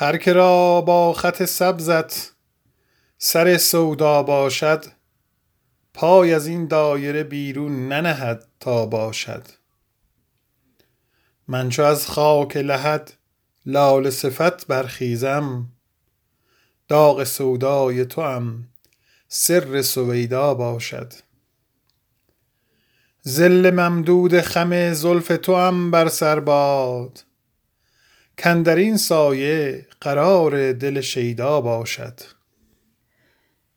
هر که را با خط سبزت سر سودا باشد پای از این دایره بیرون ننهد تا باشد. من چو از خاک لحد لاله صفت برخیزم داغ سودای توام سر سویدا باشد. ظل ممدود خم زلف توام بر سر باد کاندر این سایه قرار دل شیدا باشد.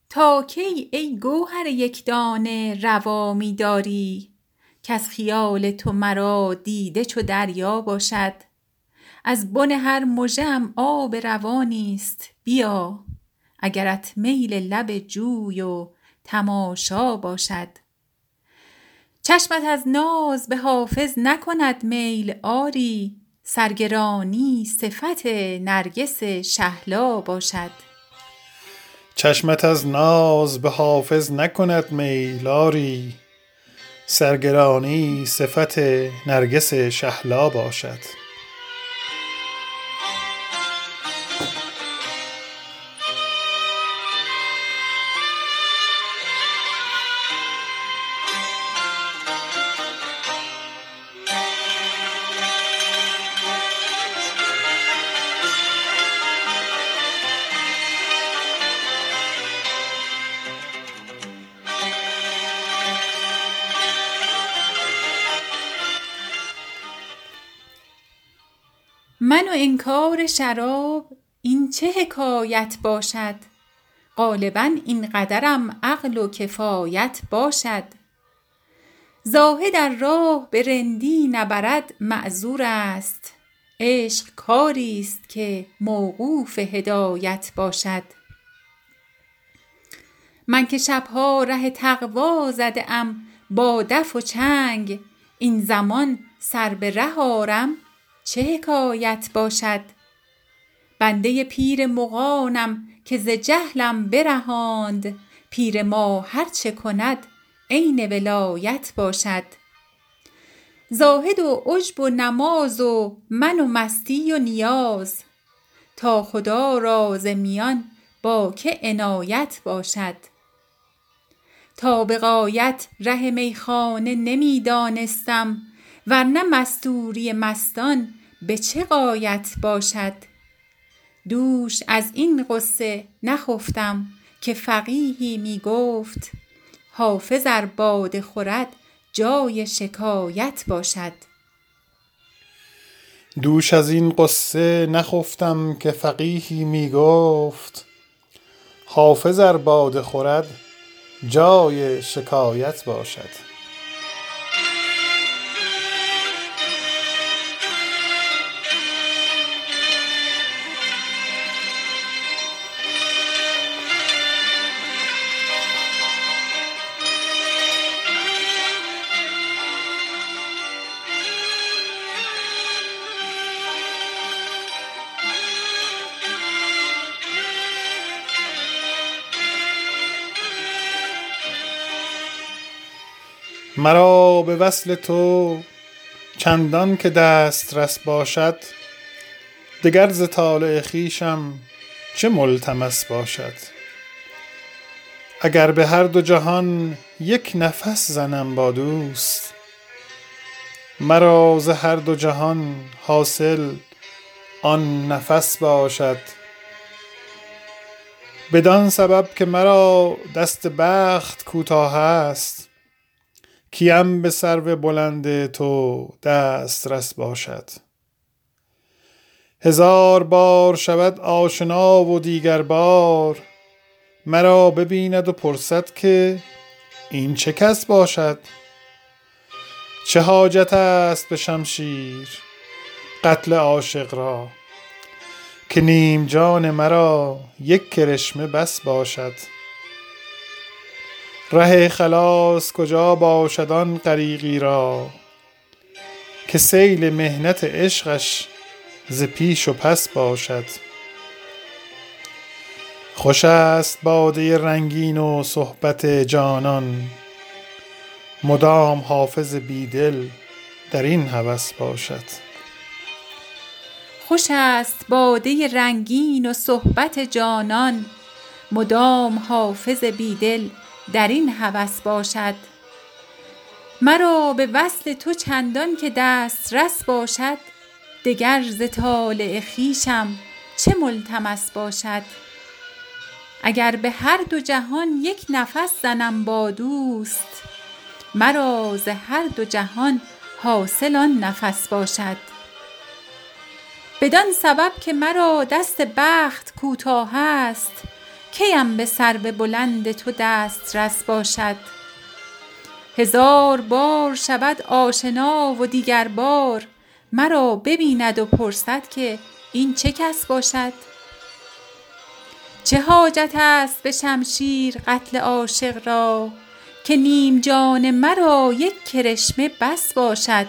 تا کی ای گوهر یک دانه روا می داری؟ کز خیال تو مرا دیده چو دریا باشد. از بن هر مژه ام آب روانی است بیا اگرت میل لب جوی و تماشا باشد. چشمت از ناز به حافظ نکند میل آری سرگرانی صفت نرگس شهلا باشد. چشمت از ناز به حافظ نکند میل آری سرگرانی صفت نرگس شهلا باشد. من و انکار شراب این چه حکایت باشد؟ غالبا این قدرم عقل و کفایت باشد. زاهد ار راه به رندی نبرد معذور است. عشق کاری است که موقوف هدایت باشد. من که شب ها ره تقوا زده ام با دف و چنگ این زمان سر به ره آرم چه حکایت باشد؟ بنده پیر مغانم که ز جهلم برهاند. پیر ما هر چه کند عین ولایت باشد. زاهد و عجب و نماز و من و مستی و نیاز. تا خدا را ز میان با که عنایت باشد. تا به غایت ره میخانه نمی دانستم ور نه مستوری مستان به چه غایت باشد؟ دوش از این غصه نخفتم که فقیهی می گفت حافظ ار باده خورد جای شکایت باشد. دوش از این غصه نخفتم که فقیهی می گفت حافظ ار باده خورد جای شکایت باشد. مرا به وصل تو چندان که دسترس باشد دگر ز طالع خویشم چه ملتمس باشد. اگر به هر دو جهان یک نفس زنم با دوست مرا ز هر دو جهان حاصل آن نفس باشد. بدان سبب که مرا دست بخت کوتاه است کیم به سرو بلند تو دسترس باشد. هزار بار شود آشنا و دیگر بار مرا ببیند و پرسد که این چه کس باشد؟ چه حاجت است به شمشیر قتل عاشق را؟ که نیم جان مرا یک کرشمه بس باشد. ره خلاص کجا باشد آن غریقی را که سیل محنت عشقش ز پیش و پس باشد. خوش است باده رنگین و صحبت جانان. مدام حافظ بی دل در این هوس باشد. خوش است باده رنگین و صحبت جانان. مدام حافظ بیدل در این هوس باشد. مرا به وصل تو چندان که دسترس باشد دگر ز طالع خویشم چه ملتمس باشد؟ اگر به هر دو جهان یک نفس زنم با دوست مرا ز هر دو جهان حاصل آن نفس باشد. بدان سبب که مرا دست بخت کوتاه است کیم به سرو بلند تو دسترس باشد؟ هزار بار شود آشنا و دیگر بار مرا ببیند و پرسد که این چه کس باشد؟ چه حاجت است به شمشیر قتل عاشق را که نیم جان مرا یک کرشمه بس باشد؟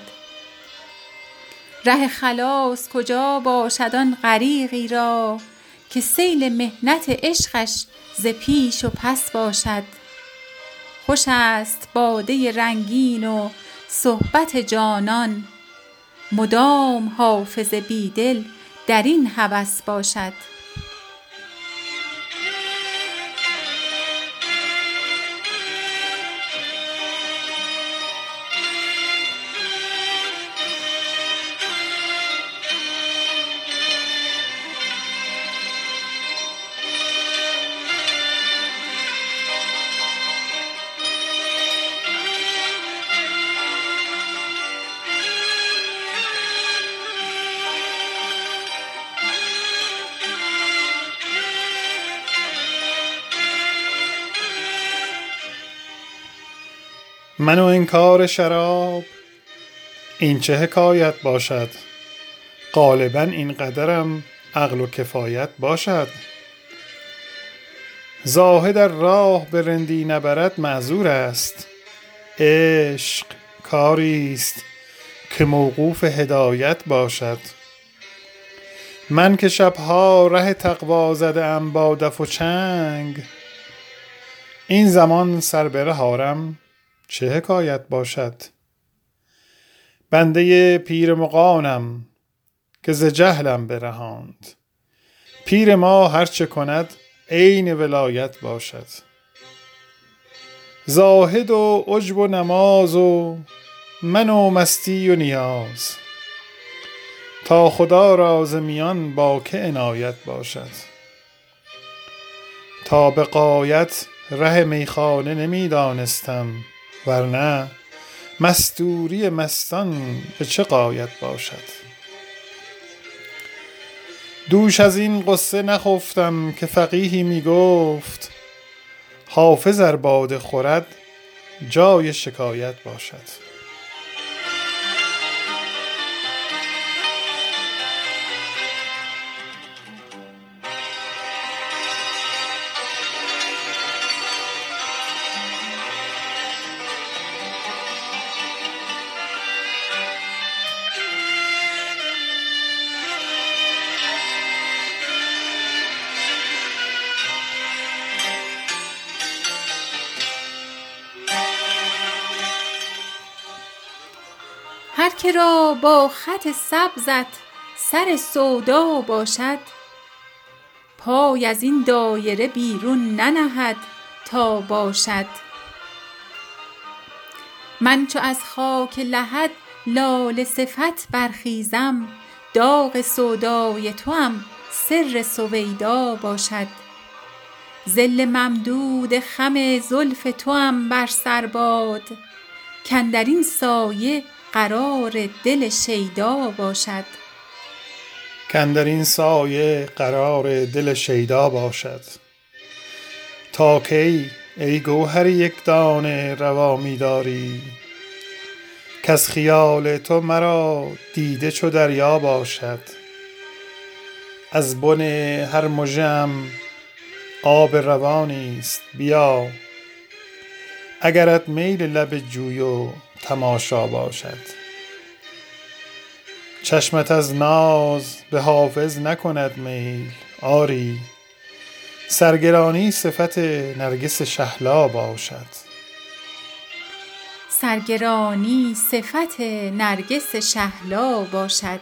ره خلاص کجا باشد آن غریقی را که سیل محنت عشقش ز پیش و پس باشد. خوش است باده رنگین و صحبت جانان. مدام حافظ بیدل در این هوس باشد. من و انکار شراب این چه حکایت باشد؟ غالبا این قدرم عقل و کفایت باشد. زاهد راه به رندی نبرد معذور است. عشق کاری است که موقوف هدایت باشد. من که شبها ره تقوا زده ام با دف و چنگ این زمان سر به ره آرم چه حکایت باشد؟ بنده پیر مغانم که ز جهلم برهاند. پیر ما هر چه کند عین ولایت باشد. زاهد و عجب و نماز و من و مستی و نیاز. تا خدا را میان با که عنایت باشد. تا به غایت ره میخانه نمی دانستم. ورنه مستوری مستان به چه غایت باشد؟ دوش از این غصه نخفتم که فقیهی می گفت حافظ ار باده خورد جای شکایت باشد. هر که را با خط سبزت سر سودا باشد پای از این دایره بیرون ننهد تا باشد. من چو از خاک لحد لاله صفت برخیزم داغ سودای توام سر سویدا باشد. ظل ممدود خم زلف توام بر سر باد کاندر این سایه قرار دل شیدا باشد. کاندر این سایه قرار دل شیدا باشد. تا کی ای گوهر یک دانه روا می داری؟ خیال تو مرا دیده چو دریا باشد. از بن هر مژه آب روانی است. بیا. اگرت میل لب جوی و تماشا باشد. چشمت از ناز به حافظ نکند میل آری سرگرانی صفت نرگس شهلا باشد. سرگرانی صفت نرگس شهلا باشد.